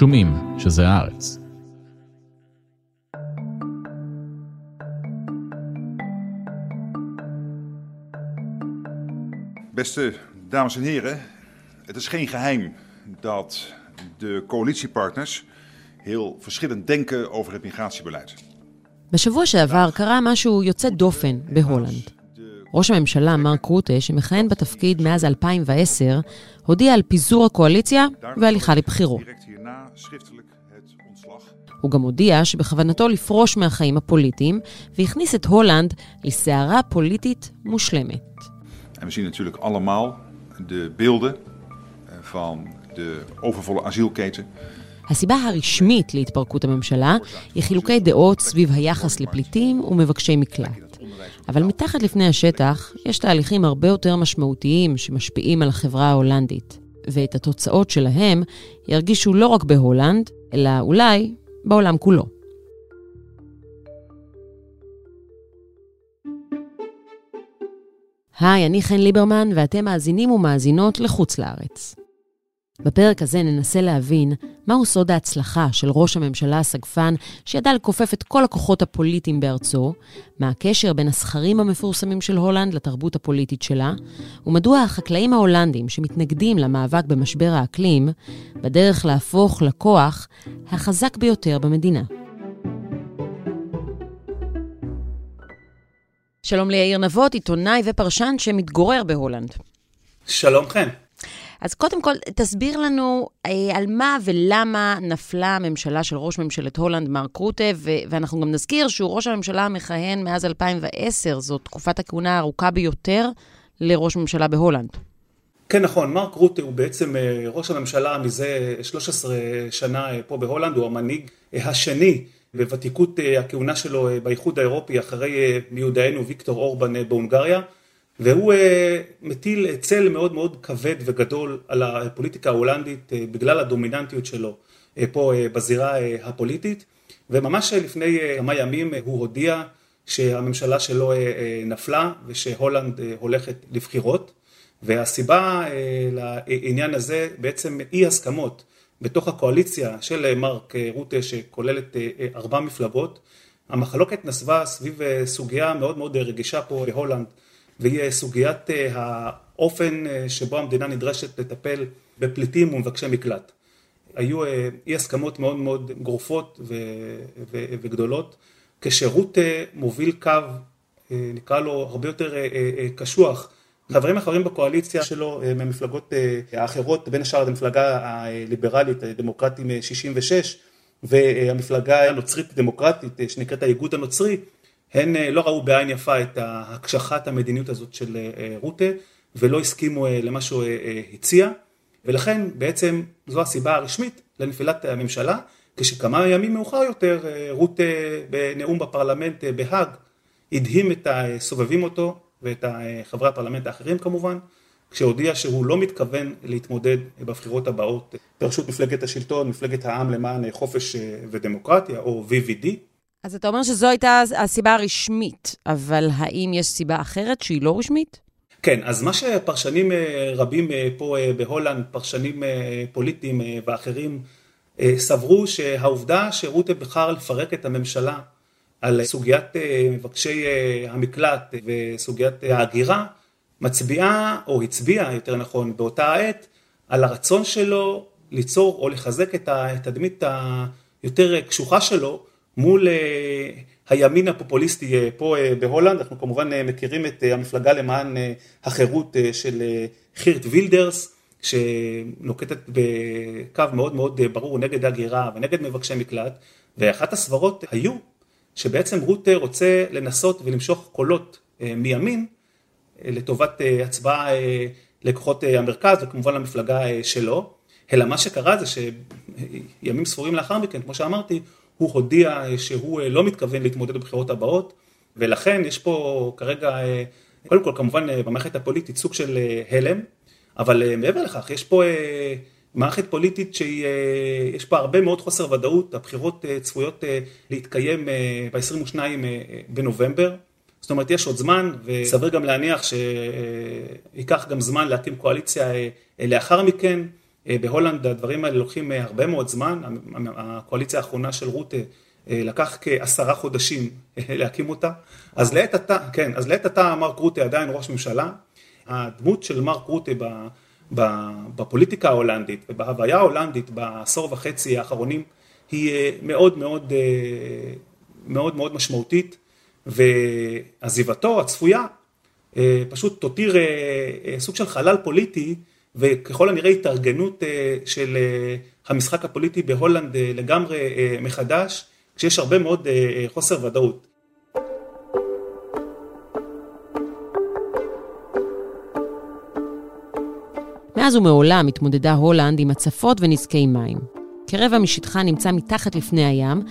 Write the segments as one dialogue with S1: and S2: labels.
S1: שומעים שזה הארץ.
S2: Beste dames en heren, het is geen geheim dat de coalitiepartners heel verschillend denken over het migratiebeleid.
S3: בשבוע שעבר קרה משהו יוצא דופן בהולנד. ראש הממשלה מרק רוטה, שמכהן בתפקיד מאז 2010, הודיע על פיזור הקואליציה והליכה לבחירות.
S2: Schriftelijk het ontslag.
S3: הוא גם הודיע שבכוונתו לפרוש מהחיים הפוליטיים, והכניס את הולנד לסערה פוליטית מושלמת.
S2: En we zien natuurlijk allemaal de beelden eh, van de overvolle asielketen.
S3: הסיבה הרשמית להתפרקות הממשלה היא חילוקי דעות סביב היחס לפליטים ומבקשי מקלט. אבל מתחת לפני השטח יש תהליכים הרבה יותר משמעותיים שמשפיעים על החברה ההולנדית, ואת התוצאות שלהם ירגישו לא רק בהולנד, אלא אולי בעולם כולו. היי, אני חן ליברמן, ואתם מאזינים ומאזינות לחוץ לארץ. בפרק הזה ננסה להבין מהו סוד ההצלחה של ראש הממשלה הסגפן, שידע לכופף את כל הכוחות הפוליטיים בארצו, מה הקשר בין הסכרים המפורסמים של הולנד לתרבות הפוליטית שלה, ומדוע החקלאים ההולנדים שמתנגדים למאבק במשבר האקלים, בדרך להפוך לכוח החזק ביותר במדינה. שלום ליאיר נבות, עיתונאי ופרשן שמתגורר בהולנד.
S4: שלום חן.
S3: אז קודם כל, תסביר לנו אה, על מה ולמה נפלה הממשלה של ראש ממשלת הולנד, מרק רוטה, ו- ואנחנו גם נזכיר שהוא ראש הממשלה המכהן מאז 2010, זאת תקופת הכהונה הארוכה ביותר לראש ממשלה בהולנד.
S4: כן נכון, מרק רוטה הוא בעצם אה, ראש הממשלה מזה 13 שנה אה, פה בהולנד, הוא המנהיג אה, השני בוותיקות הכהונה שלו באיחוד האירופי אחרי מיודענו ויקטור אורבן בהונגריה, והוא אה, מטיל צל מאוד מאוד כבד וגדול על הפוליטיקה ההולנדית אה, בגלל הדומיננטיות שלו אה, פה אה, בזירה אה, הפוליטית, וממש לפני אה, כמה ימים אה, הוא הודיע שהממשלה שלו אה, אה, נפלה ושהולנד אה, הולכת לבחירות. והסיבה אה, לעניין הזה בעצם אי הסכמות בתוך הקואליציה של מרק רוטה שכוללת ארבע מפלגות. המחלוקת נסבה סביב סוגיה מאוד מאוד רגישה פה בהולנד והיא סוגיית אה, האופן אה, שבו המדינה נדרשת לטפל בפליטים ומבקשי מקלט. היו אה, אי הסכמות מאוד מאוד גורפות ו- ו- וגדולות כשרוטה מוביל קו נקרא לו הרבה יותר קשוח חברים אחרים בקואליציה שלו מהמפלגות האחרות, בין השאר המפלגה הליברלית, הדמוקרטים אה, 66, והמפלגה הנוצרית דמוקרטית שנקראת האיגוד הנוצרי, הן אה, לא ראו בעין יפה את הקשחת המדיניות הזאת של אה, רוטה, ולא הסכימו אה, למה שהוא אה, אה, הציע, ולכן בעצם זו הסיבה הרשמית לנפילת הממשלה, כשכמה ימים מאוחר יותר אה, רוטה בנאום בפרלמנט אה, בהאג הדהים את הסובבים אותו ואת חברי הפרלמנט האחרים כמובן, כשהודיע שהוא לא מתכוון להתמודד בבחירות הבאות בראשות מפלגת השלטון, מפלגת העם למען חופש ודמוקרטיה, או VVD.
S3: אז אתה אומר שזו הייתה הסיבה הרשמית, אבל האם יש סיבה אחרת שהיא לא רשמית?
S4: כן, אז מה שפרשנים רבים פה בהולנד, פרשנים פוליטיים ואחרים, סברו שהעובדה שרוטה בחר לפרק את הממשלה על סוגיית מבקשי המקלט וסוגיית ההגירה, מצביעה, או הצביעה יותר נכון באותה העת, על הרצון שלו ליצור או לחזק את התדמית היותר קשוחה שלו מול הימין הפופוליסטי פה בהולנד, אנחנו כמובן מכירים את המפלגה למען החירות של חירט וילדרס, שנוקטת בקו מאוד מאוד ברור נגד הגירה ונגד מבקשי מקלט, ואחת הסברות היו שבעצם רוטה רוצה לנסות ולמשוך קולות מימין לטובת הצבעה לכוחות המרכז וכמובן למפלגה שלו, אלא מה שקרה זה שימים ספורים לאחר מכן, כמו שאמרתי, הוא הודיע שהוא לא מתכוון להתמודד בבחירות הבאות, ולכן יש פה כרגע, קודם כל כמובן במערכת הפוליטית סוג של הלם, אבל מעבר לכך יש פה מערכת פוליטית שיש בה הרבה מאוד חוסר ודאות, הבחירות צפויות להתקיים ב-22 בנובמבר, זאת אומרת יש עוד זמן וסביר גם להניח שייקח גם זמן להקים קואליציה לאחר מכן בהולנד הדברים האלה לוקחים הרבה מאוד זמן, הקואליציה האחרונה של רוטה לקח כעשרה חודשים להקים אותה, אז לעת עתה, כן, אז לעת עתה מרק רוטה עדיין ראש ממשלה, הדמות של מרק רוטה בפוליטיקה ההולנדית ובהוויה ההולנדית בעשור וחצי האחרונים היא מאוד מאוד מאוד מאוד משמעותית. ועזיבתו הצפויה פשוט תותיר סוג של חלל פוליטי וככל הנראה התארגנות של המשחק הפוליטי בהולנד לגמרי מחדש כשיש הרבה מאוד חוסר ודאות.
S3: מאז ומעולם התמודדה הולנד עם הצפות ונזקי מים. כרבע משטחה נמצא מתחת לפני הים,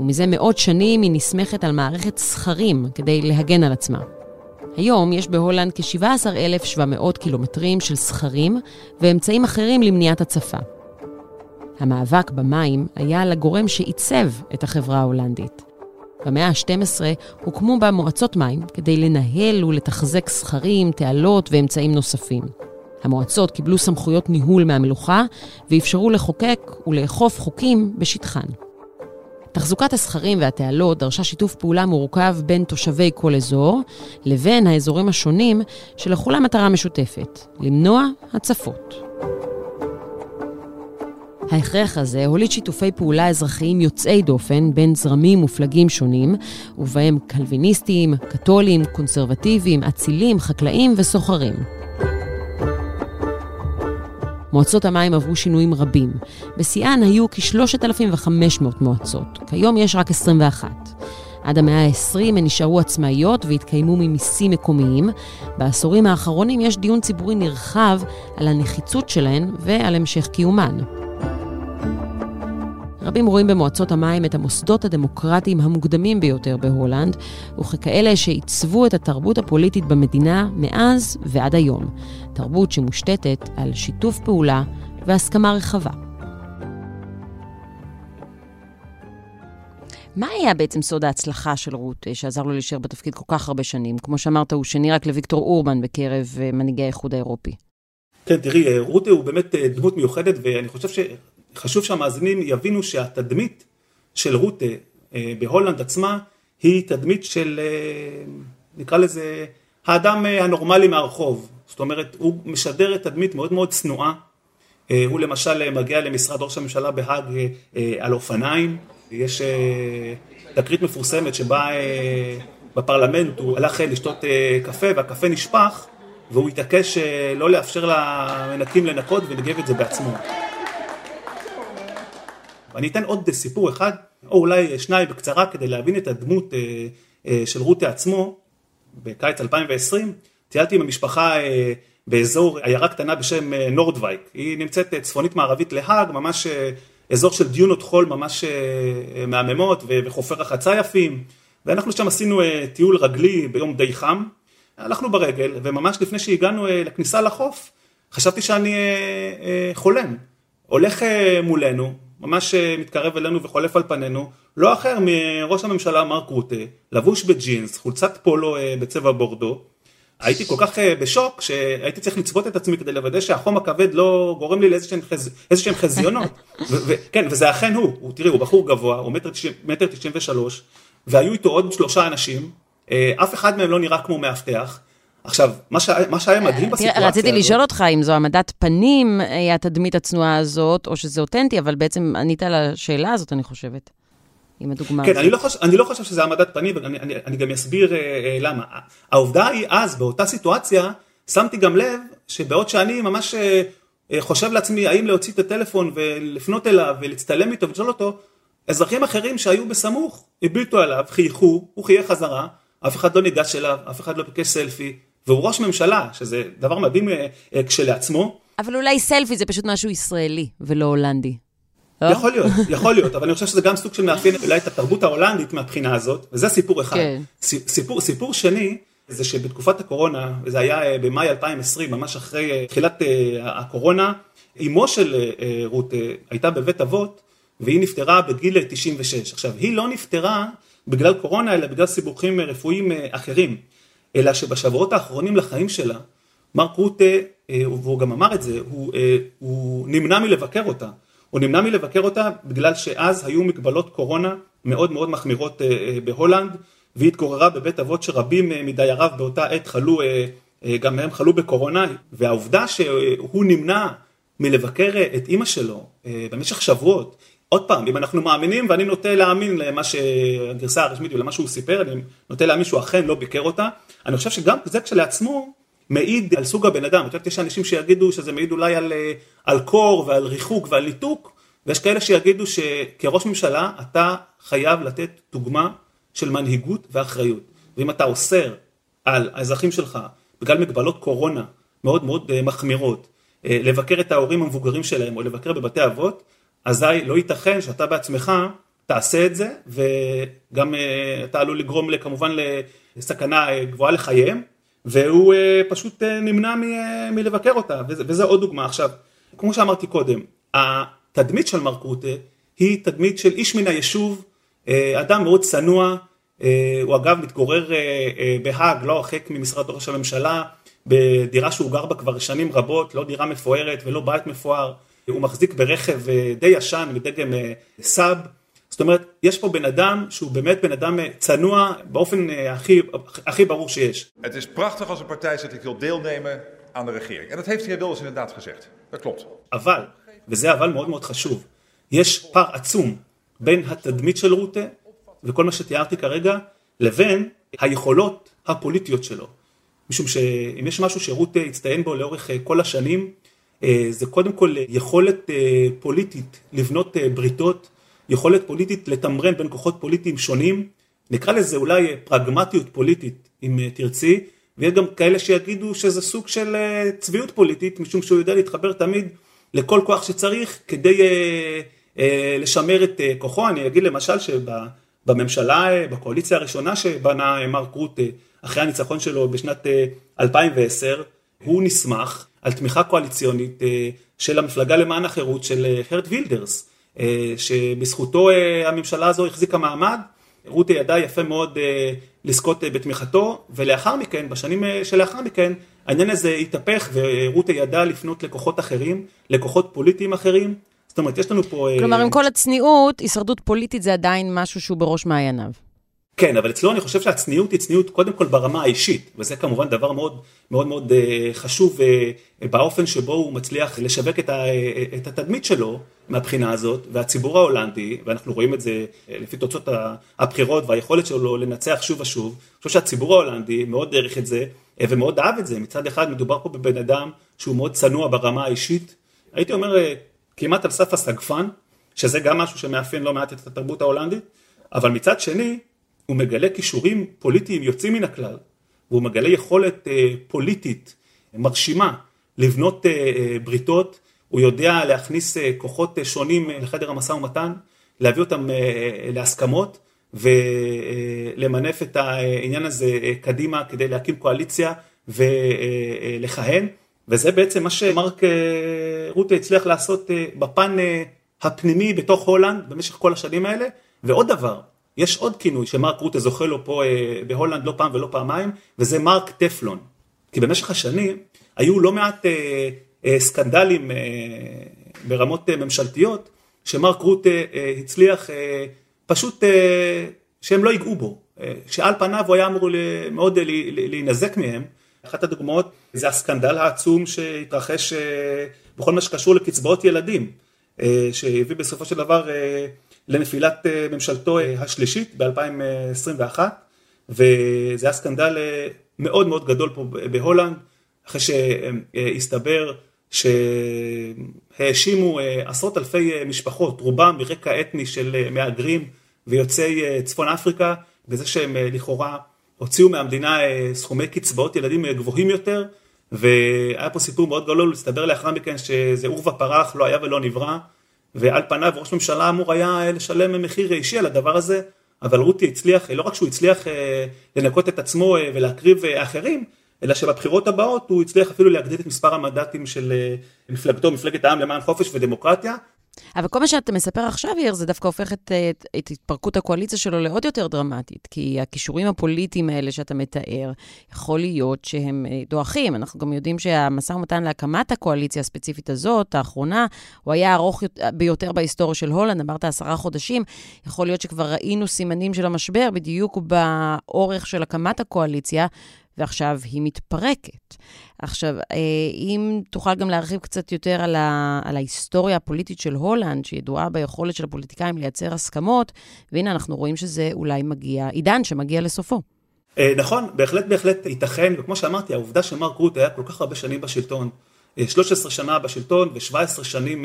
S3: ומזה מאות שנים היא נסמכת על מערכת סכרים כדי להגן על עצמה. היום יש בהולנד כ-17,700 קילומטרים של סכרים ואמצעים אחרים למניעת הצפה. המאבק במים היה לגורם שעיצב את החברה ההולנדית. במאה ה-12 הוקמו בה מועצות מים כדי לנהל ולתחזק סכרים, תעלות ואמצעים נוספים. המועצות קיבלו סמכויות ניהול מהמלוכה ואפשרו לחוקק ולאכוף חוקים בשטחן. תחזוקת הסכרים והתעלות דרשה שיתוף פעולה מורכב בין תושבי כל אזור לבין האזורים השונים שלכולם מטרה משותפת, למנוע הצפות. ההכרח הזה הוליד שיתופי פעולה אזרחיים יוצאי דופן בין זרמים ופלגים שונים, ובהם קלוויניסטים, קתולים, קונסרבטיביים, אצילים, חקלאים וסוחרים. מועצות המים עברו שינויים רבים. בשיאן היו כ-3,500 מועצות, כיום יש רק 21. עד המאה ה-20 הן נשארו עצמאיות והתקיימו ממיסים מקומיים. בעשורים האחרונים יש דיון ציבורי נרחב על הנחיצות שלהן ועל המשך קיומן. רבים רואים במועצות המים את המוסדות הדמוקרטיים המוקדמים ביותר בהולנד, וככאלה שעיצבו את התרבות הפוליטית במדינה מאז ועד היום. תרבות שמושתתת על שיתוף פעולה והסכמה רחבה. מה היה בעצם סוד ההצלחה של רות, שעזר לו להישאר בתפקיד כל כך הרבה שנים? כמו שאמרת, הוא שני רק לוויקטור אורבן בקרב אה, מנהיגי האיחוד האירופי.
S4: כן, תראי, אה, רות הוא באמת אה, דמות מיוחדת, ואני חושב ש... חשוב שהמאזינים יבינו שהתדמית של רוטה אה, בהולנד עצמה היא תדמית של אה, נקרא לזה האדם אה, הנורמלי מהרחוב, זאת אומרת הוא משדר את תדמית מאוד מאוד צנועה, הוא למשל מגיע למשרד ראש הממשלה בהאג על אופניים, יש תקרית מפורסמת שבה בפרלמנט הוא הלך לשתות קפה והקפה נשפך והוא התעקש לא לאפשר למנקים לנקות וניגב את זה בעצמו. אני אתן עוד סיפור אחד, או אולי שניים בקצרה, כדי להבין את הדמות אה, אה, של רותי עצמו. בקיץ 2020 טיילתי עם המשפחה אה, באזור עיירה קטנה בשם נורדווייק. היא נמצאת צפונית מערבית להאג, ממש אזור של דיונות חול ממש מהממות וחופי רחצה יפים. ואנחנו שם עשינו טיול רגלי ביום די חם. הלכנו ברגל, וממש לפני שהגענו לכניסה לחוף, חשבתי שאני חולם. הולך מולנו ממש אה, מתקרב אלינו וחולף על פנינו, לא אחר מראש הממשלה מרק רוטה, לבוש בג'ינס, חולצת פולו אה, בצבע בורדו. הייתי כל כך אה, בשוק שהייתי צריך לצבות את עצמי כדי לוודא שהחום הכבד לא גורם לי לאיזה שהם חזיונות. כן, וזה אכן הוא, הוא, תראי, הוא בחור גבוה, הוא מטר תשעים ושלוש, והיו איתו עוד שלושה אנשים, אף אחד מהם לא נראה כמו מאבטח. עכשיו, מה שהיה, מה שהיה מדהים בסיטואציה הזאת...
S3: רציתי לשאול אותך אם זו העמדת פנים, היה התדמית הצנועה הזאת, או שזה אותנטי, אבל בעצם ענית על השאלה הזאת, אני חושבת, עם הדוגמה
S4: כן, הזאת. כן, אני, לא חושב, אני לא חושב שזה העמדת פנים, ואני אני, אני גם אסביר אה, אה, למה. העובדה היא, אז, באותה סיטואציה, שמתי גם לב שבעוד שאני ממש אה, אה, חושב לעצמי האם להוציא את הטלפון ולפנות אליו ולהצטלם איתו ולשאול אותו, אזרחים אחרים שהיו בסמוך, הביטו עליו, חייכו, הוא חייך חזרה, אף אחד לא ניגש אליו, אף אחד לא ביקש סלפי, והוא ראש ממשלה, שזה דבר מדהים אה, אה, כשלעצמו.
S3: אבל אולי סלפי זה פשוט משהו ישראלי ולא הולנדי.
S4: לא? יכול להיות, יכול להיות, אבל אני חושב שזה גם סוג של מאפיין אולי את התרבות ההולנדית מהבחינה הזאת, וזה סיפור אחד. כן. סיפור, סיפור שני, זה שבתקופת הקורונה, וזה היה אה, במאי 2020, ממש אחרי תחילת הקורונה, אמו של רות הייתה בבית אבות, והיא נפטרה בגיל 96. עכשיו, היא לא נפטרה בגלל קורונה, אלא בגלל סיבוכים רפואיים אחרים. אלא שבשבועות האחרונים לחיים שלה, מרק רוטה, והוא גם אמר את זה, הוא, הוא נמנע מלבקר אותה. הוא נמנע מלבקר אותה בגלל שאז היו מגבלות קורונה מאוד מאוד מחמירות בהולנד, והיא התגוררה בבית אבות שרבים מדייריו באותה עת חלו, גם הם חלו בקורונה, והעובדה שהוא נמנע מלבקר את אימא שלו במשך שבועות, עוד פעם, אם אנחנו מאמינים, ואני נוטה להאמין למה שהגרסה הרשמית ולמה שהוא סיפר, אני נוטה להאמין שהוא אכן לא ביקר אותה, אני חושב שגם זה כשלעצמו מעיד על סוג הבן אדם, את יודעת, יש אנשים שיגידו שזה מעיד אולי על, על קור ועל ריחוק ועל ניתוק, ויש כאלה שיגידו שכראש ממשלה אתה חייב לתת דוגמה של מנהיגות ואחריות, ואם אתה אוסר על האזרחים שלך בגלל מגבלות קורונה מאוד מאוד מחמירות, לבקר את ההורים המבוגרים שלהם או לבקר בבתי אבות, אזי לא ייתכן שאתה בעצמך תעשה את זה וגם אתה עלול לגרום כמובן לסכנה גבוהה לחייהם והוא פשוט נמנע מלבקר אותה. וזה עוד דוגמה. עכשיו כמו שאמרתי קודם התדמית של מרק רוטה היא תדמית של איש מן היישוב אדם מאוד צנוע הוא אגב מתגורר בהאג לא הרחק ממשרד ראש הממשלה בדירה שהוא גר בה כבר שנים רבות לא דירה מפוארת ולא בית מפואר הוא מחזיק ברכב די ישן מדגם סאב, זאת אומרת יש פה בן אדם שהוא באמת בן אדם צנוע באופן הכי, הכי ברור שיש.
S2: Het is prachtig als een partij zegt ik wil deelnemen aan de regering. En dat heeft hij Wilders inderdaad gezegd. Dat klopt.
S4: אבל, וזה אבל מאוד מאוד חשוב, יש פער עצום בין התדמית של רוטה וכל מה שתיארתי כרגע לבין היכולות הפוליטיות שלו. משום שאם יש משהו שרוטה הצטיין בו לאורך כל השנים זה קודם כל יכולת פוליטית לבנות בריתות, יכולת פוליטית לתמרן בין כוחות פוליטיים שונים, נקרא לזה אולי פרגמטיות פוליטית אם תרצי, ויש גם כאלה שיגידו שזה סוג של צביעות פוליטית, משום שהוא יודע להתחבר תמיד לכל כוח שצריך כדי לשמר את כוחו, אני אגיד למשל שבממשלה, בקואליציה הראשונה שבנה מרק רוטה אחרי הניצחון שלו בשנת 2010, הוא נסמך על תמיכה קואליציונית של המפלגה למען החירות של חירט וילדרס, שבזכותו הממשלה הזו החזיקה מעמד, רוטה ידע יפה מאוד לזכות בתמיכתו, ולאחר מכן, בשנים שלאחר מכן, העניין הזה התהפך ורוטה ידע לפנות לכוחות אחרים, לכוחות פוליטיים אחרים, זאת אומרת יש לנו פה...
S3: כלומר עם כל הצניעות, הישרדות פוליטית זה עדיין משהו שהוא בראש מעייניו.
S4: כן, אבל אצלו אני חושב שהצניעות היא צניעות קודם כל ברמה האישית, וזה כמובן דבר מאוד מאוד מאוד חשוב באופן שבו הוא מצליח לשווק את התדמית שלו מהבחינה הזאת, והציבור ההולנדי, ואנחנו רואים את זה לפי תוצאות הבחירות והיכולת שלו לנצח שוב ושוב, אני חושב שהציבור ההולנדי מאוד העריך את זה ומאוד אהב את זה, מצד אחד מדובר פה בבן אדם שהוא מאוד צנוע ברמה האישית, הייתי אומר כמעט על סף הסגפן, שזה גם משהו שמאפיין לא מעט את התרבות ההולנדית, אבל מצד שני, הוא מגלה כישורים פוליטיים יוצאים מן הכלל, והוא מגלה יכולת פוליטית מרשימה לבנות בריתות, הוא יודע להכניס כוחות שונים לחדר המשא ומתן, להביא אותם להסכמות ולמנף את העניין הזה קדימה כדי להקים קואליציה ולכהן, וזה בעצם מה שמרק רוטה הצליח לעשות בפן הפנימי בתוך הולנד במשך כל השנים האלה, ועוד דבר, יש עוד כינוי שמרק רוטה זוכה לו פה בהולנד לא פעם ולא פעמיים, וזה מרק טפלון. כי במשך השנים היו לא מעט אה, אה, סקנדלים אה, ברמות ממשלתיות, שמרק רוטה הצליח פשוט שהם לא ייגעו בו, שעל פניו הוא היה אמור מאוד להינזק מהם. אחת הדוגמאות זה הסקנדל העצום שהתרחש בכל מה שקשור לקצבאות ילדים, שהביא בסופו של דבר לנפילת ממשלתו השלישית ב-2021 וזה היה סקנדל מאוד מאוד גדול פה בהולנד אחרי שהסתבר שהאשימו עשרות אלפי משפחות רובם מרקע אתני של מהגרים ויוצאי צפון אפריקה בזה שהם לכאורה הוציאו מהמדינה סכומי קצבאות ילדים גבוהים יותר והיה פה סיפור מאוד גדול, הסתבר לאחר מכן שזה עורבא פרח, לא היה ולא נברא ועל פניו ראש ממשלה אמור היה לשלם מחיר אישי על הדבר הזה, אבל רותי הצליח, לא רק שהוא הצליח לנקות את עצמו ולהקריב אחרים, אלא שבבחירות הבאות הוא הצליח אפילו להגדיל את מספר המנדטים של מפלגתו, מפלגת העם למען חופש ודמוקרטיה.
S3: אבל כל מה שאתה מספר עכשיו, יאיר, זה דווקא הופך את, את, את התפרקות הקואליציה שלו לעוד יותר דרמטית, כי הכישורים הפוליטיים האלה שאתה מתאר, יכול להיות שהם אה, דועכים. אנחנו גם יודעים שהמשא ומתן להקמת הקואליציה הספציפית הזאת, האחרונה, הוא היה ארוך ביותר בהיסטוריה של הולנד, אמרת עשרה חודשים. יכול להיות שכבר ראינו סימנים של המשבר בדיוק באורך של הקמת הקואליציה. ועכשיו היא מתפרקת. עכשיו, אה, אם תוכל גם להרחיב קצת יותר על, ה, על ההיסטוריה הפוליטית של הולנד, שידועה ביכולת של הפוליטיקאים לייצר הסכמות, והנה אנחנו רואים שזה אולי מגיע, עידן שמגיע לסופו.
S4: אה, נכון, בהחלט בהחלט ייתכן, וכמו שאמרתי, העובדה שמרק רוט היה כל כך הרבה שנים בשלטון, 13 אה, שנה בשלטון ו-17 שנים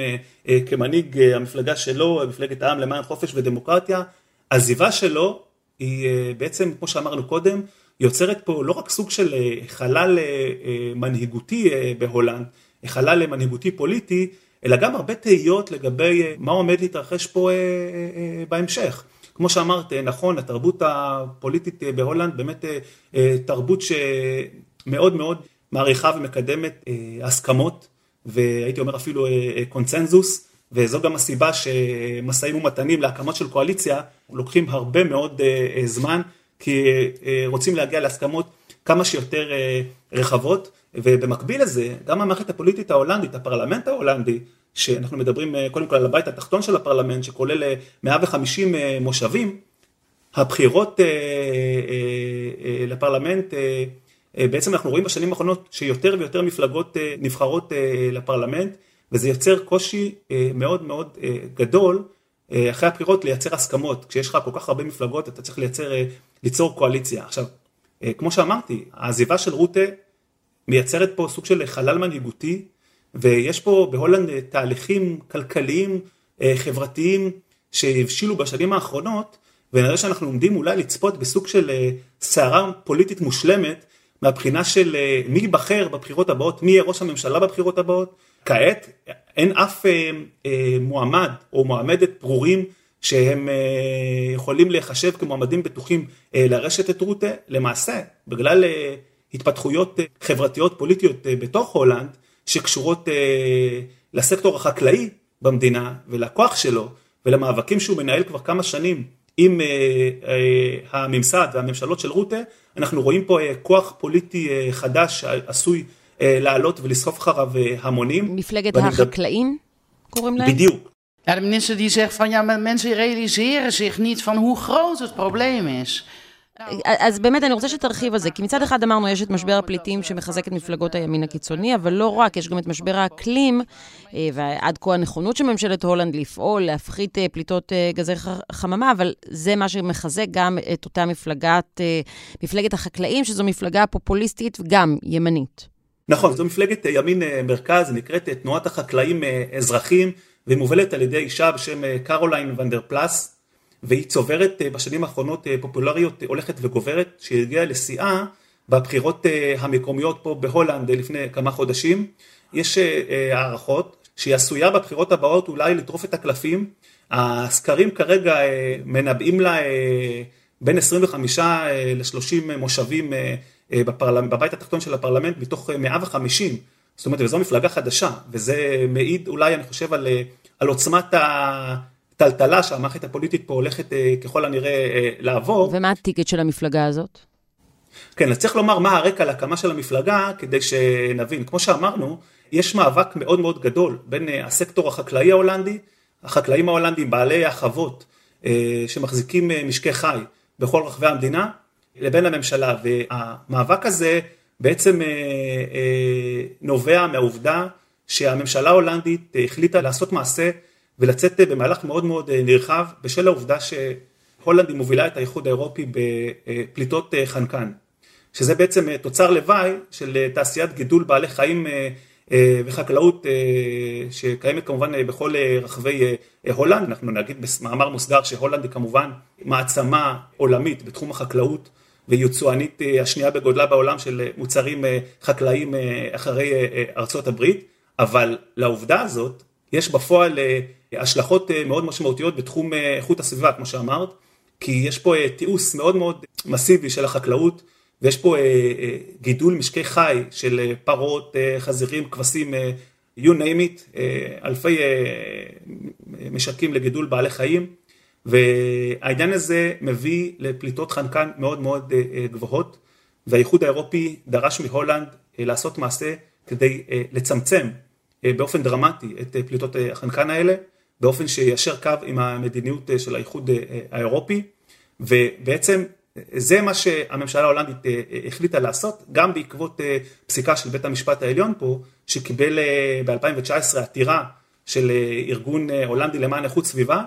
S4: כמנהיג המפלגה שלו, מפלגת העם למען חופש ודמוקרטיה, עזיבה שלו היא בעצם, כמו שאמרנו קודם, יוצרת פה לא רק סוג של אה, חלל אה, אה, מנהיגותי בהולנד, חלל מנהיגותי פוליטי, אלא גם הרבה תהיות לגבי מה עומד להתרחש פה בהמשך. כמו שאמרת, נכון, התרבות הפוליטית בהולנד באמת תרבות שמאוד מאוד מעריכה ומקדמת הסכמות, והייתי אומר אפילו קונצנזוס, וזו גם הסיבה שמשאים ומתנים להקמות של קואליציה לוקחים הרבה מאוד זמן. כי אה, רוצים להגיע להסכמות כמה שיותר אה, רחבות, ובמקביל לזה, גם המערכת הפוליטית ההולנדית, הפרלמנט ההולנדי, שאנחנו מדברים אה, קודם כל על הבית התחתון של הפרלמנט, שכולל 150 מושבים, הבחירות לפרלמנט, בעצם אנחנו רואים בשנים האחרונות שיותר ויותר מפלגות נבחרות לפרלמנט, וזה יוצר קושי מאוד מאוד גדול אחרי הבחירות לייצר הסכמות. כשיש לך כל כך הרבה מפלגות אתה צריך לייצר ליצור קואליציה. עכשיו, אה, כמו שאמרתי, העזיבה של רוטה מייצרת פה סוג של חלל מנהיגותי, ויש פה בהולנד אה, תהליכים כלכליים, אה, חברתיים, שהבשילו בשנים האחרונות, ונראה שאנחנו עומדים אולי לצפות בסוג של סערה פוליטית מושלמת, מהבחינה של מי ייבחר בבחירות הבאות, מי יהיה ראש הממשלה בבחירות הבאות. כעת אין אף מועמד או מועמדת ברורים שהם אה, יכולים להיחשב כמועמדים בטוחים אה, לרשת את רוטה, למעשה בגלל אה, התפתחויות חברתיות פוליטיות בתוך הולנד שקשורות לסקטור החקלאי במדינה ולכוח שלו ולמאבקים שהוא מנהל כבר כמה שנים עם הממסד והממשלות של רוטה, אנחנו רואים פה כוח פוליטי חדש עשוי לעלות ולסחוף אחריו המונים.
S3: מפלגת החקלאים קוראים להם?
S4: בדיוק.
S1: Ja, de minister die zegt van ja, maar mensen realiseren zich niet van hoe groot het probleem is.
S3: אז באמת אני רוצה שתרחיב על זה, כי מצד אחד אמרנו, יש את משבר הפליטים שמחזק את מפלגות הימין הקיצוני, אבל לא רק, יש גם את משבר האקלים, אה, ועד כה הנכונות של ממשלת הולנד לפעול, להפחית אה, פליטות אה, גזי חממה, אבל זה מה שמחזק גם את אותה מפלגת, מפלגת החקלאים, שזו מפלגה פופוליסטית וגם ימנית.
S4: נכון, זו מפלגת ימין מרכז, נקראת תנועת החקלאים אזרחים. והיא מובלת על ידי אישה בשם אה, קרוליין ון דר פלאס, והיא צוברת אה, בשנים האחרונות אה, פופולריות הולכת וגוברת, שהגיעה לשיאה בבחירות המקומיות פה בהולנד לפני כמה חודשים. יש הערכות שהיא עשויה בבחירות הבאות אולי לטרוף את הקלפים. הסקרים כרגע מנבאים לה בין 25 ל-30 מושבים בבית התחתון של הפרלמנט מתוך 150. זאת אומרת, וזו מפלגה חדשה, וזה מעיד אולי, אני חושב, על, על עוצמת הטלטלה שהמערכת הפוליטית פה הולכת אה, ככל הנראה אה, לעבור.
S3: ומה הטיקט של המפלגה הזאת?
S4: כן, אז צריך לומר מה הרקע להקמה של המפלגה, כדי שנבין. כמו שאמרנו, יש מאבק מאוד מאוד גדול בין אה, הסקטור החקלאי ההולנדי, החקלאים ההולנדים, בעלי החוות, שמחזיקים משקי חי בכל רחבי המדינה, לבין הממשלה. והמאבק הזה בעצם אה, אה, נובע מהעובדה שהממשלה ההולנדית החליטה לעשות מעשה ולצאת במהלך מאוד מאוד נרחב בשל העובדה שהולנד היא מובילה את האיחוד האירופי בפליטות חנקן, שזה בעצם תוצר לוואי של תעשיית גידול בעלי חיים וחקלאות שקיימת כמובן בכל רחבי הולנד, אנחנו נגיד במאמר מוסגר שהולנד היא כמובן מעצמה עולמית בתחום החקלאות ויצואנית אה, השנייה בגודלה בעולם של אה, מוצרים אה, חקלאיים אחרי ארצות הברית, אבל לעובדה הזאת יש בפועל השלכות מאוד משמעותיות בתחום איכות הסביבה, כמו שאמרת, כי יש פה תיעוש מאוד מאוד מסיבי של החקלאות, ויש פה גידול משקי חי של פרות, חזירים, כבשים, you name it, אלפי משקים לגידול בעלי חיים, והעניין הזה מביא לפליטות חנקן מאוד מאוד גבוהות, והאיחוד האירופי דרש מהולנד לעשות מעשה כדי לצמצם באופן דרמטי את פליטות החנקן האלה, באופן שיישר קו עם המדיניות של האיחוד האירופי, ובעצם זה מה שהממשלה ההולנדית החליטה לעשות, גם בעקבות פסיקה של בית המשפט העליון פה, שקיבל ב-2019 עתירה של ארגון הולנדי למען איכות סביבה,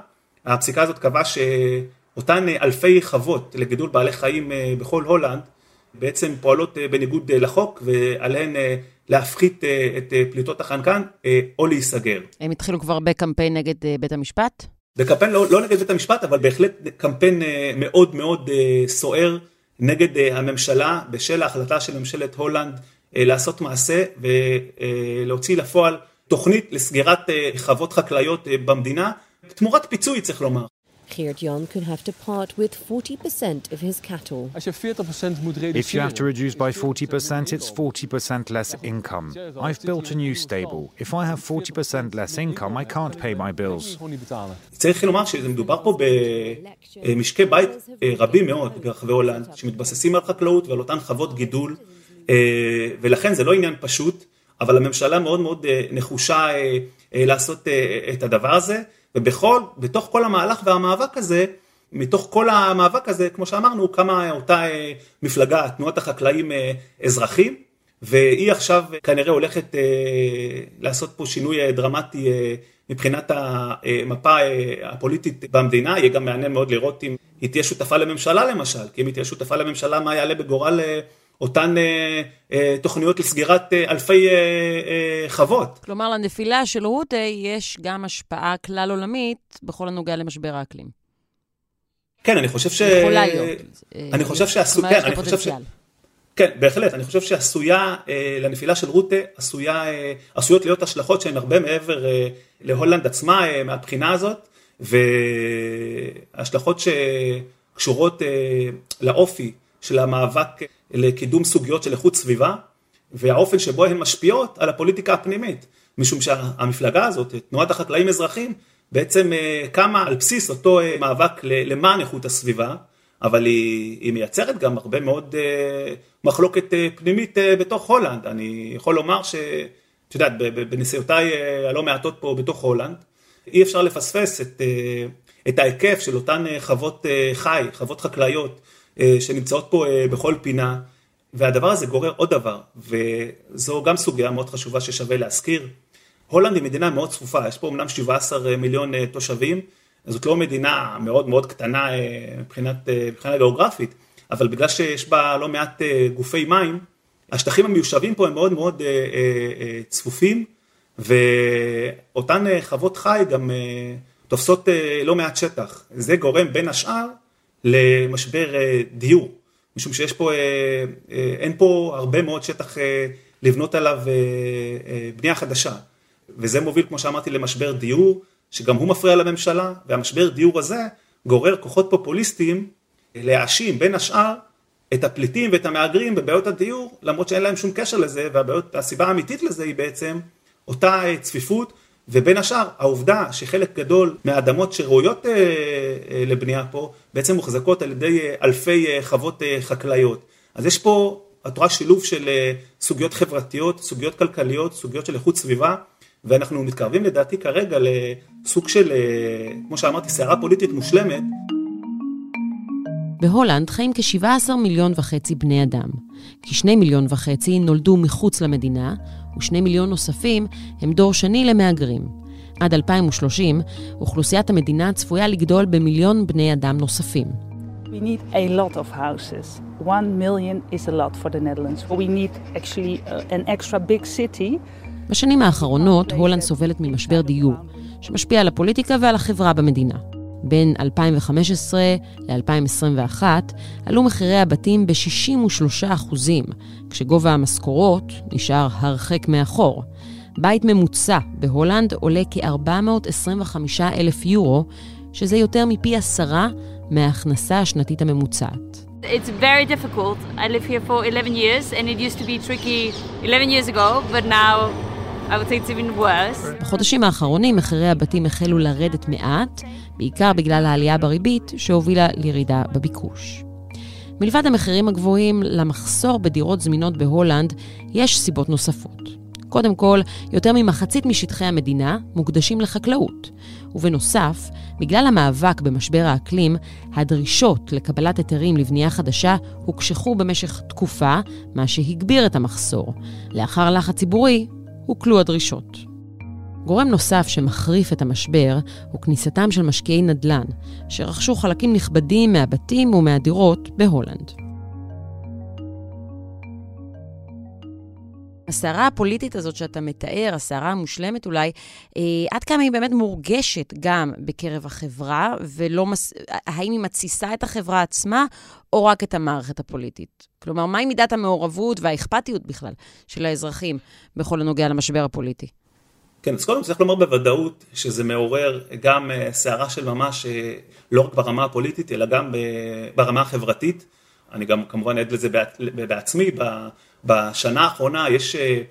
S4: הפסיקה הזאת קבעה שאותן אלפי חוות לגידול בעלי חיים בכל הולנד, בעצם פועלות בניגוד לחוק ועליהן להפחית את פליטות החנקן או להיסגר.
S3: הם התחילו כבר בקמפיין נגד בית המשפט?
S4: בקמפיין לא, לא נגד בית המשפט, אבל בהחלט קמפיין מאוד מאוד סוער נגד הממשלה בשל ההחלטה של ממשלת הולנד לעשות מעשה ולהוציא לפועל תוכנית לסגירת חוות חקלאיות במדינה, תמורת פיצוי צריך לומר.
S5: Geert Jan could have to part with 40% of his cattle.
S6: Als je 40% moet reduceren.
S7: If you have to reduce by 40%, it's 40% less income. I've built a new stable. If I have 40% less income, I can't pay my bills.
S4: צריך לומר שמדובר פה במשקי בית רבים מאוד ברחבי הולנד, שמתבססים על חקלאות ועל אותן חוות גידול, ולכן זה לא עניין פשוט, אבל הממשלה מאוד מאוד נחושה לעשות את הדבר הזה. ובכל, בתוך כל המהלך והמאבק הזה, מתוך כל המאבק הזה, כמו שאמרנו, קמה אותה מפלגה, תנועת החקלאים אזרחים, והיא עכשיו כנראה הולכת לעשות פה שינוי דרמטי מבחינת המפה הפוליטית במדינה, יהיה גם מעניין מאוד לראות אם היא תהיה שותפה לממשלה למשל, כי אם היא תהיה שותפה לממשלה, מה יעלה בגורל אותן תוכניות לסגירת אלפי חוות.
S3: כלומר, לנפילה של רוטה יש גם השפעה כלל עולמית בכל הנוגע למשבר האקלים.
S4: כן, אני חושב ש...
S3: יכולה להיות.
S4: אני חושב שעשו... כן, אני חושב ש... כן, בהחלט, אני חושב שעשויה, לנפילה של רוטה, עשויה, עשויות להיות השלכות שהן הרבה מעבר להולנד עצמה מהבחינה הזאת, והשלכות שקשורות לאופי של המאבק לקידום סוגיות של איכות סביבה, והאופן שבו הן משפיעות על הפוליטיקה הפנימית, משום שהמפלגה הזאת, תנועת החקלאים אזרחים, בעצם קמה על בסיס אותו מאבק למען איכות הסביבה, אבל היא, היא מייצרת גם הרבה מאוד מחלוקת פנימית בתוך הולנד. אני יכול לומר שאת יודעת, בנסיעותיי הלא מעטות פה בתוך הולנד, אי אפשר לפספס את, את ההיקף של אותן חוות חי, חוות חקלאיות, שנמצאות פה בכל פינה, והדבר הזה גורר עוד דבר, וזו גם סוגיה מאוד חשובה ששווה להזכיר. הולנד היא מדינה מאוד צפופה, יש פה אמנם 17 מיליון תושבים, זאת לא מדינה מאוד מאוד קטנה מבחינת, מבחינה גיאוגרפית, אבל בגלל שיש בה לא מעט גופי מים, השטחים המיושבים פה הם מאוד מאוד צפופים, ואותן חוות חי גם תופסות לא מעט שטח. זה גורם בין השאר למשבר דיור, משום שיש פה, אין פה הרבה מאוד שטח לבנות עליו בנייה חדשה. וזה מוביל, כמו שאמרתי, למשבר דיור, שגם הוא מפריע לממשלה, והמשבר דיור הזה גורר כוחות פופוליסטיים להאשים בין השאר את הפליטים ואת המהגרים בבעיות הדיור, למרות שאין להם שום קשר לזה, והסיבה האמיתית לזה היא בעצם אותה צפיפות, ובין השאר העובדה שחלק גדול מהאדמות שראויות לבנייה פה, בעצם מוחזקות על ידי אלפי חוות חקלאיות. אז יש פה, את רואה שילוב של סוגיות חברתיות, סוגיות כלכליות, סוגיות של איכות סביבה, ואנחנו מתקרבים לדעתי כרגע לסוג של, כמו שאמרתי, סערה פוליטית מושלמת.
S3: בהולנד חיים כ-17 מיליון וחצי בני אדם. כשני מיליון וחצי נולדו מחוץ למדינה, ושני מיליון נוספים הם דור שני למהגרים. עד 2030, אוכלוסיית המדינה צפויה לגדול במיליון בני אדם נוספים.
S8: We need a lot of houses. One million is a lot for the Netherlands. We need actually an extra big city.
S3: בשנים האחרונות הולנד סובלת ממשבר דיור, שמשפיע על הפוליטיקה ועל החברה במדינה. בין 2015 ל-2021 עלו מחירי הבתים ב-63 אחוזים, כשגובה המשכורות נשאר הרחק מאחור. בית ממוצע בהולנד עולה כ-425 אלף יורו, שזה יותר מפי עשרה מההכנסה השנתית הממוצעת.
S9: It's very difficult. I live here for 11 years and it used to be tricky 11 years ago, but now
S3: בחודשים האחרונים מחירי הבתים החלו לרדת מעט, בעיקר בגלל העלייה בריבית שהובילה לירידה בביקוש. מלבד המחירים הגבוהים למחסור בדירות זמינות בהולנד, יש סיבות נוספות. קודם כל, יותר ממחצית משטחי המדינה מוקדשים לחקלאות. ובנוסף, בגלל המאבק במשבר האקלים, הדרישות לקבלת היתרים לבנייה חדשה הוקשחו במשך תקופה, מה שהגביר את המחסור. לאחר לחץ ציבורי, הוקלו הדרישות. גורם נוסף שמחריף את המשבר הוא כניסתם של משקיעי נדל"ן, שרכשו חלקים נכבדים מהבתים ומהדירות בהולנד. הסערה הפוליטית הזאת שאתה מתאר, הסערה המושלמת אולי, אה, עד כמה היא באמת מורגשת גם בקרב החברה, ולא מס... האם היא מתסיסה את החברה עצמה, או רק את המערכת הפוליטית? כלומר, מהי מידת המעורבות והאכפתיות בכלל של האזרחים בכל הנוגע למשבר הפוליטי?
S4: כן, אז קודם צריך לומר בוודאות שזה מעורר גם אה, סערה של ממש, אה, לא רק ברמה הפוליטית, אלא גם ברמה החברתית. אני גם כמובן עד לזה בעצמי, בשנה האחרונה יש אה,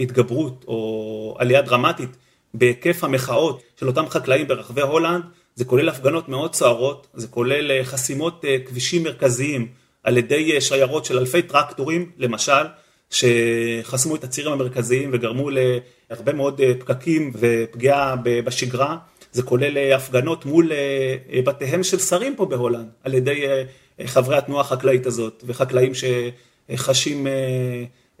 S4: התגברות או עלייה דרמטית בהיקף המחאות של אותם חקלאים ברחבי הולנד, זה כולל הפגנות מאוד סוערות, זה כולל חסימות כבישים מרכזיים על ידי שיירות של אלפי טרקטורים, למשל, שחסמו את הצירים המרכזיים וגרמו להרבה מאוד אה, פקקים ופגיעה בשגרה. זה כולל אה, הפגנות מול אה, בתיהם של שרים פה בהולנד, על ידי חברי התנועה החקלאית הזאת, וחקלאים שחשים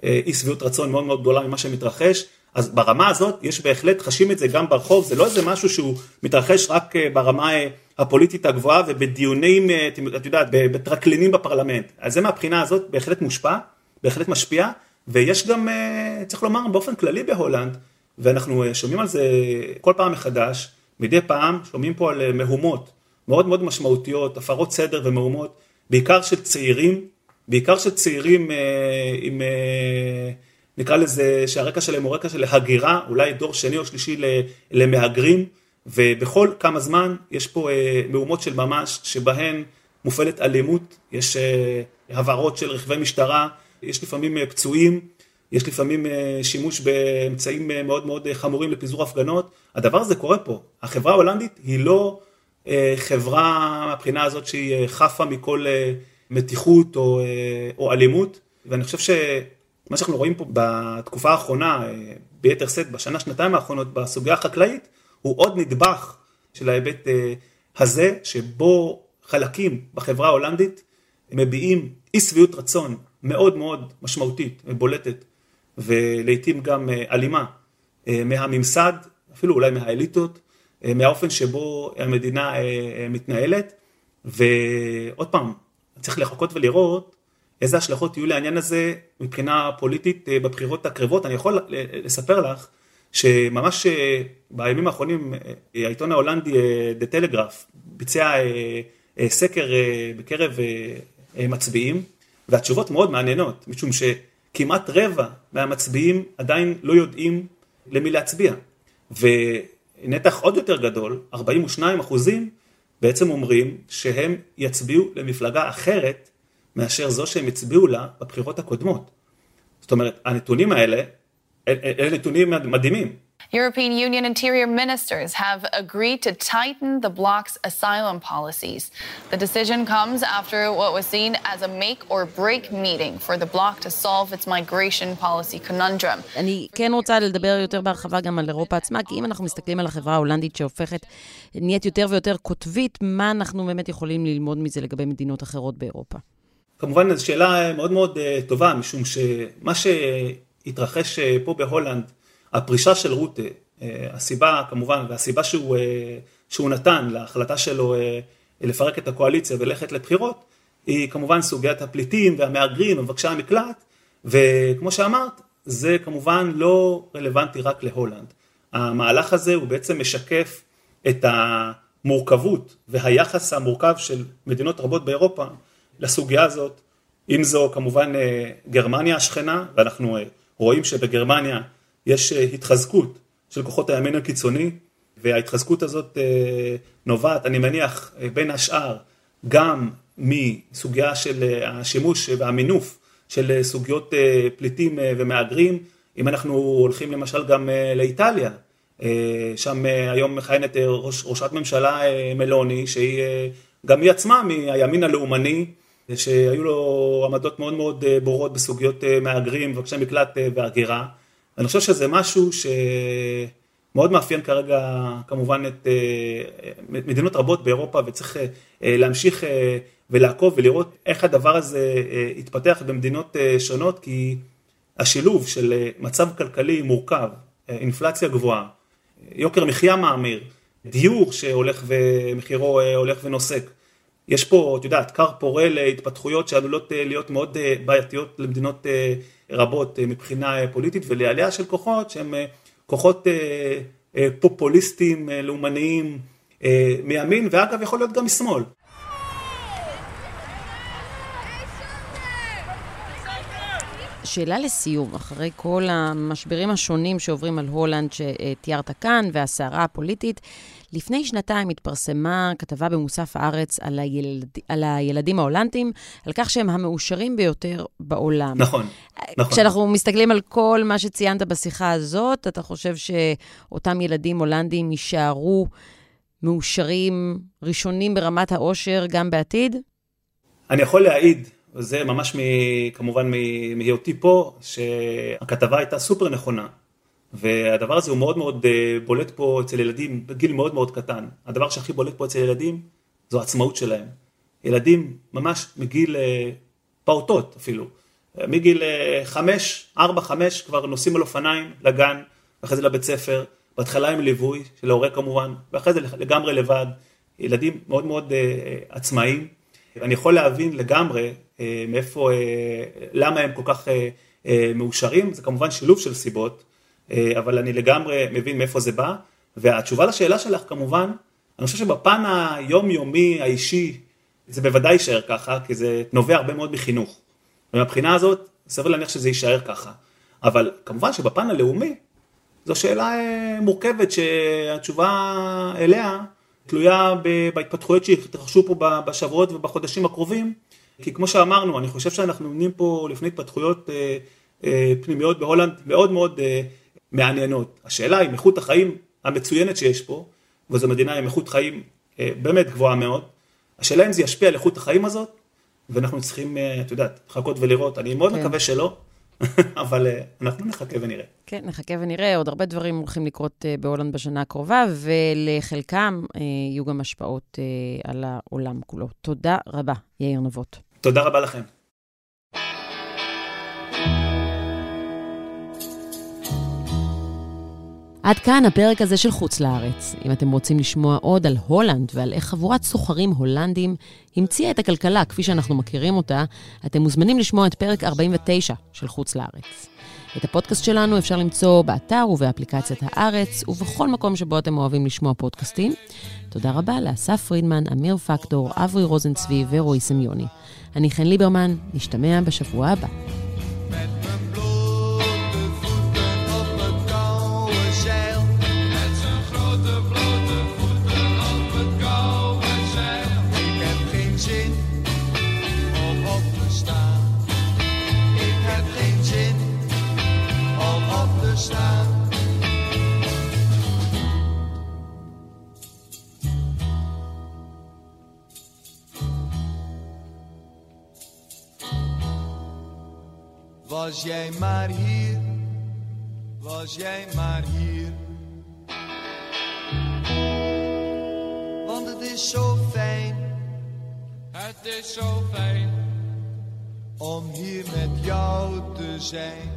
S4: אי שביעות רצון מאוד מאוד גדולה ממה שמתרחש. אז ברמה הזאת יש בהחלט, חשים את זה גם ברחוב, זה לא איזה משהו שהוא מתרחש רק ברמה הפוליטית הגבוהה ובדיונים, את יודעת, בטרקלינים בפרלמנט. אז זה מהבחינה הזאת בהחלט מושפע. בהחלט משפיע, ויש גם, אה, צריך לומר, באופן כללי בהולנד, ואנחנו אה, שומעים על זה כל פעם מחדש, מדי פעם שומעים פה על אה, מהומות מאוד מאוד משמעותיות, הפרות סדר ומהומות, בעיקר של צעירים, בעיקר של צעירים עם, נקרא לזה, שהרקע שלהם הוא רקע של הגירה, אולי דור שני או שלישי למהגרים, ובכל כמה זמן יש פה מהומות של ממש, שבהן מופעלת אלימות, יש הבהרות של רכבי משטרה, יש לפעמים אה, פצועים, יש לפעמים אה, שימוש באמצעים אה, מאוד מאוד חמורים לפיזור הפגנות. הדבר הזה קורה פה. החברה ההולנדית היא לא חברה מהבחינה הזאת שהיא חפה מכל מתיחות או, או אלימות, ואני חושב שמה שאנחנו רואים פה בתקופה האחרונה, ביתר שאת בשנה, שנתיים האחרונות, בסוגיה החקלאית, הוא עוד נדבך של ההיבט הזה, שבו חלקים בחברה ההולנדית מביעים אי שביעות רצון מאוד מאוד משמעותית ובולטת ולעיתים גם אה, אלימה אה, מהממסד, אפילו אולי מהאליטות, אה, מהאופן שבו המדינה מתנהלת. ועוד פעם, צריך לחכות ולראות איזה השלכות יהיו לעניין הזה מבחינה פוליטית בבחירות הקרבות. אני יכול לספר לך שממש בימים האחרונים העיתון ההולנדי דה טלגרף ביצע סקר בקרב מצביעים והתשובות מאוד מעניינות, משום שכמעט רבע מהמצביעים עדיין לא יודעים למי להצביע. ונתח עוד יותר גדול, 42 אחוזים, בעצם אומרים שהם יצביעו למפלגה אחרת מאשר זו שהם הצביעו לה בבחירות הקודמות. זאת אומרת, הנתונים האלה, אלה נתונים מדהימים.
S6: European Union interior ministers have agreed to tighten the bloc's asylum policies. The decision comes after what was seen as a make or break meeting for the bloc to solve its migration policy conundrum.
S3: אני כן רוצה לדבר יותר בהרחבה גם על אירופה עצמה, כי אם אנחנו מסתכלים על החברה ההולנדית שהופכת, נהיית יותר ויותר קוטבית, מה אנחנו באמת יכולים ללמוד מזה לגבי מדינות אחרות באירופה?
S4: כמובן, זו שאלה מאוד מאוד טובה, משום שמה שהתרחש פה בהולנד, הפרישה של רוטה, אה, הסיבה כמובן, והסיבה שהוא, אה, שהוא נתן להחלטה שלו אה, לפרק את הקואליציה וללכת לבחירות, היא כמובן סוגיית הפליטים והמהגרים ומבקשי המקלט, וכמו שאמרת, זה כמובן לא רלוונטי רק להולנד. המהלך הזה הוא בעצם משקף את המורכבות והיחס המורכב של מדינות רבות באירופה לסוגיה הזאת, אם זו כמובן גרמניה השכנה, ואנחנו רואים שבגרמניה יש אה, התחזקות של כוחות הימין הקיצוני, וההתחזקות הזאת אה, נובעת, אני מניח, אה, בין השאר, גם מסוגיה של השימוש והמינוף של סוגיות פליטים ומהגרים, אם אנחנו הולכים למשל גם לאיטליה, שם היום מכהנת ראש, ראשת ממשלה מלוני, שהיא גם היא עצמה מהימין הלאומני, שהיו לו עמדות מאוד מאוד ברורות בסוגיות מהגרים, מבקשי מקלט והגירה. אני חושב שזה משהו שמאוד מאפיין כרגע כמובן את מדינות רבות באירופה וצריך להמשיך ולעקוב ולראות איך הדבר הזה יתפתח במדינות שונות כי השילוב של מצב כלכלי מורכב, אינפלציה גבוהה, יוקר מחיה מאמיר, דיור שהולך ומחירו הולך ונוסק, יש פה, את יודעת, כר פורה להתפתחויות שעלולות להיות מאוד בעייתיות למדינות רבות מבחינה פוליטית ולעלייה של כוחות שהם כוחות פופוליסטיים, לאומניים, מימין ואגב יכול להיות גם משמאל.
S3: שאלה לסיום, אחרי כל המשברים השונים שעוברים על הולנד שתיארת כאן והסערה הפוליטית, לפני שנתיים התפרסמה כתבה במוסף הארץ על, הילד, על הילדים ההולנדים, על כך שהם המאושרים ביותר בעולם.
S4: נכון, נכון.
S3: כשאנחנו מסתכלים על כל מה שציינת בשיחה הזאת, אתה חושב שאותם ילדים הולנדים יישארו מאושרים ראשונים ברמת העושר גם בעתיד?
S4: אני יכול להעיד וזה ממש מ, כמובן מהיותי פה, שהכתבה הייתה סופר נכונה. והדבר הזה הוא מאוד מאוד אה, בולט פה אצל ילדים בגיל מאוד מאוד קטן. הדבר שהכי בולט פה אצל ילדים זו העצמאות שלהם. ילדים ממש מגיל אה, פעוטות אפילו. מגיל אה, חמש, ארבע, חמש כבר נוסעים על אופניים לגן, ואחרי זה לבית ספר, בהתחלה עם ליווי של ההורה כמובן, ואחרי זה לגמרי לבד. ילדים מאוד מאוד עצמאיים. אני יכול להבין לגמרי אה, מאיפה, אה, למה הם כל כך אה, מאושרים, זה כמובן שילוב של סיבות, אבל אני לגמרי מבין מאיפה זה בא, והתשובה לשאלה שלך כמובן, אני חושב שבפן היומיומי האישי, זה בוודאי יישאר ככה, כי זה נובע הרבה מאוד מחינוך. ומבחינה הזאת, סביר להניח שזה יישאר ככה. אבל כמובן שבפן הלאומי, זו שאלה מורכבת שהתשובה אליה תלויה בהתפתחויות שיתרחשו פה בשבועות ובחודשים הקרובים, כי כמו שאמרנו, אני חושב שאנחנו עומדים פה לפני התפתחויות אה, אה, פנימיות בהולנד מאוד מאוד אה, מעניינות. השאלה היא, איכות החיים המצוינת שיש פה, וזו מדינה עם איכות חיים באמת גבוהה מאוד, השאלה אם זה ישפיע על איכות החיים הזאת, ואנחנו צריכים, את יודעת, לחכות ולראות, אני מאוד כן. מקווה שלא. אבל אנחנו נחכה ונראה.
S3: כן, נחכה ונראה. עוד הרבה דברים הולכים לקרות בהולנד בשנה הקרובה, ולחלקם יהיו גם השפעות על העולם כולו. תודה רבה, יאיר נבות.
S4: תודה רבה לכם.
S3: עד כאן הפרק הזה של חוץ לארץ. אם אתם רוצים לשמוע עוד על הולנד ועל איך חבורת סוחרים הולנדים המציאה את הכלכלה כפי שאנחנו מכירים אותה, אתם מוזמנים לשמוע את פרק 49 של חוץ לארץ. את הפודקאסט שלנו אפשר למצוא באתר ובאפליקציית הארץ ובכל מקום שבו אתם אוהבים לשמוע פודקאסטים. תודה רבה לאסף פרידמן, אמיר פקטור, אברי רוזנצבי ורועי סמיוני. אני חן ליברמן, נשתמע בשבוע הבא. Was jij maar hier, was jij maar hier. Want het is zo fijn, het is zo fijn. Om hier met jou te zijn.